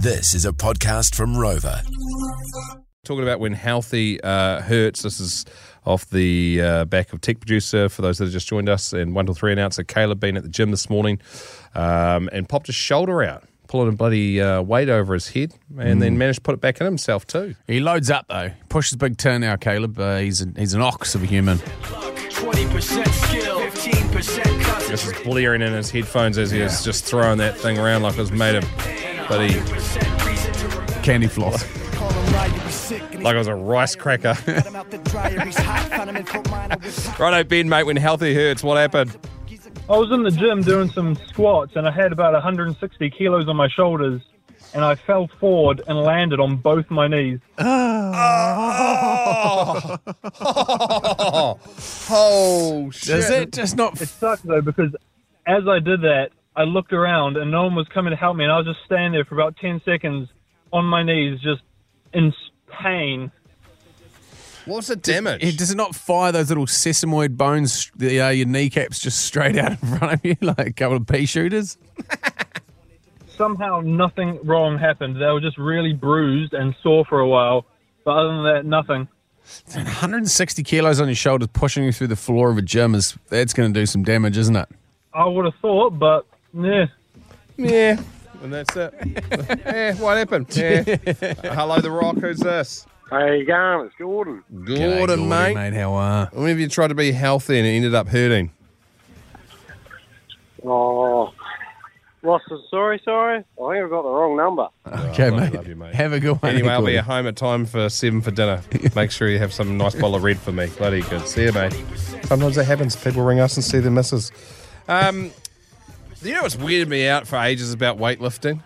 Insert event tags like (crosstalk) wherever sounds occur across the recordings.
This is a podcast from Rover. Talking about when healthy uh, hurts. This is off the uh, back of tech producer for those that have just joined us and one to three announcer Caleb been at the gym this morning um, and popped his shoulder out, pulling a bloody uh, weight over his head, and then managed to put it back in himself too. He loads up though. Pushes big turn now, Caleb. Uh, he's a, he's an ox of a human. 20% skill, 15% custom. This is blaring in his headphones as he was just throwing that thing around like it was made of bloody Candy floss. like I was a rice cracker. (laughs) Righto, Ben, mate. When healthy hurts, what happened? I was in the gym doing some squats and I had about 160 kilos on my shoulders and I fell forward and landed on both my knees. (laughs) Oh, oh (laughs) shit! Does it just not? It sucked though because as I did that, I looked around and no one was coming to help me and I was just standing there for about 10 seconds on my knees just in pain. What's the damage? It, does it not fire those little sesamoid bones, the, uh, your kneecaps, just straight out in (laughs) front of you like a couple of pea shooters? (laughs) Somehow nothing wrong happened. They were just really bruised and sore for a while. But other than that, nothing. 160 kilos on your shoulders pushing you through the floor of a gym is that's going to do some damage, isn't it? I would have thought, but yeah. yeah, and that's it. (laughs) yeah, what happened? (laughs) Yeah. Hello, the Rock. Who's this? How you going? It's Gordon. Gordon, G'day, mate. mate. How are? When have you tried to be healthy and it ended up hurting? Oh, what's the sorry? Sorry, I think I've got the wrong number. (laughs) Okay, love- mate. love you, mate. Have a good one. Anyway, I'll be at home at time for seven for dinner. Make sure you have some nice bottle of red for me. Bloody good. See you, mate. Sometimes that happens. People ring us and see their misses. Um, you know what's weirded me out for ages about weightlifting?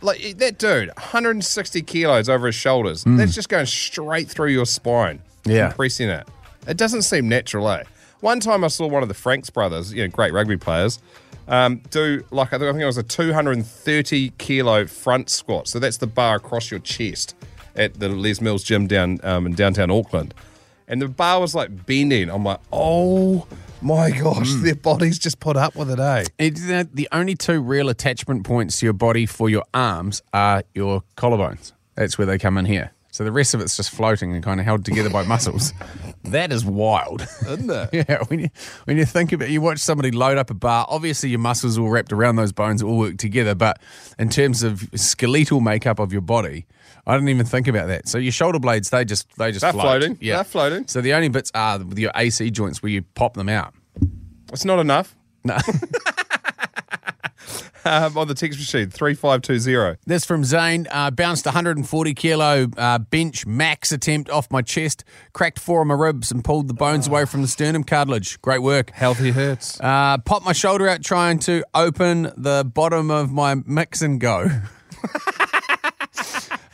Like that dude, 160 kilos over his shoulders. That's just going straight through your spine. Yeah. compressing it. It doesn't seem natural, eh? One time I saw one of the Franks brothers, you know, great rugby players, um, do like I think it was a 230 kilo front squat. So that's the bar across your chest at the Les Mills gym down um, in downtown Auckland, and the bar was like bending. I'm like, oh my gosh, their bodies just put up with it, eh? The, the only two real attachment points to your body for your arms are your collarbones. That's where they come in here. So the rest of it's just floating and kind of held together by muscles. (laughs) That is wild. Isn't it? (laughs) yeah, when you when you think about it, you watch somebody load up a bar, obviously your muscles all wrapped around those bones all work together, but in terms of skeletal makeup of your body, I didn't even think about that. So your shoulder blades, they just they just They're float. floating. Yeah. They're floating. So the only bits are with your AC joints where you pop them out. It's not enough. No. (laughs) Um, on the text machine, 3520. This from Zane. Uh, bounced 140 kilo uh, bench max attempt off my chest, cracked four of my ribs, and pulled the bones away from the sternum cartilage. Great work. Healthy hurts. Uh, popped my shoulder out trying to open the bottom of my mix and go. (laughs)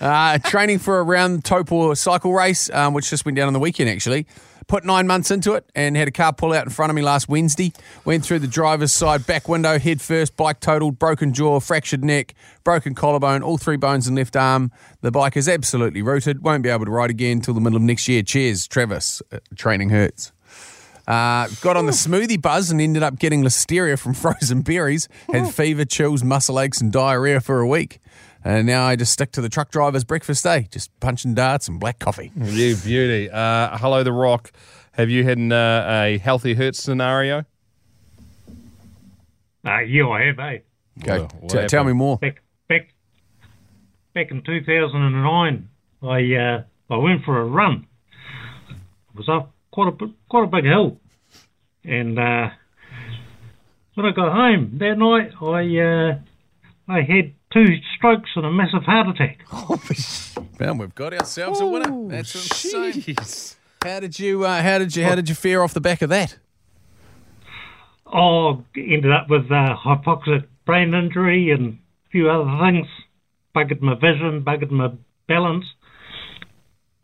uh, training for a round Taupō cycle race, um, which just went down on the weekend actually. Put nine months into it and had a car pull out in front of me last Wednesday. Went through the driver's side back window, head first, bike totaled, broken jaw, fractured neck, broken collarbone, all three bones in left arm. The bike is absolutely rooted. Won't be able to ride again until the middle of next year. Cheers, Travis. Uh, training hurts. Uh, got on the smoothie buzz and ended up getting listeria from (laughs) frozen berries. Had fever, chills, muscle aches, and diarrhea for a week. And now I just stick to the truck driver's breakfast day, just punching darts and black coffee. You beauty. Uh, hello, The Rock. Have you had an, uh, a healthy hurt scenario? Uh, yeah, I have, eh? Okay, Well, what t- tell me more. Back, back, back in 2009, I uh, I went for a run. It was up quite a quite a big hill, and uh, when I got home that night, I uh, I had two strokes and a massive heart attack. (laughs) Man, we've got ourselves a winner. That's insane. Jeez. How did you? Uh, how did you? How did you fare off the back of that? Oh, ended up with uh, hypoxic brain injury and a few other things. Buggered my vision, buggered my balance,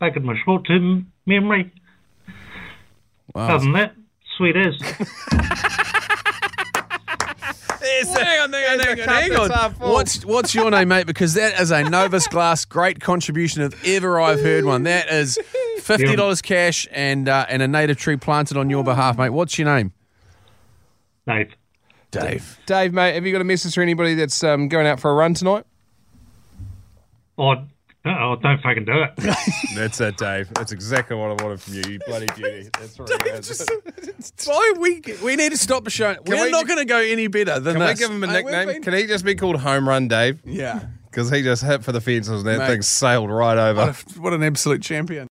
buggered my short-term memory. Wow. Other than that, sweet is. hang on, hang on, hang on, hang on. What's what's your name, mate? Because that is a Novus (laughs) Glass great contribution if ever I've heard one. That is fifty dollars cash and uh, and a native tree planted on your behalf, mate. What's your name? Dave. Dave. Dave, mate, have you got a message for anybody that's um, going out for a run tonight? Oh, oh don't fucking do it. (laughs) That's it, Dave. That's exactly what I wanted from you, you (laughs) bloody beauty. That's right. (laughs) Why we we need to stop showing. We're we- not going to go any better than Can we this. give him a we've nickname? been- Can he just be called Home Run Dave? yeah. Because he just hit for the fences and that Mate. thing sailed right over. What, a, what an absolute champion.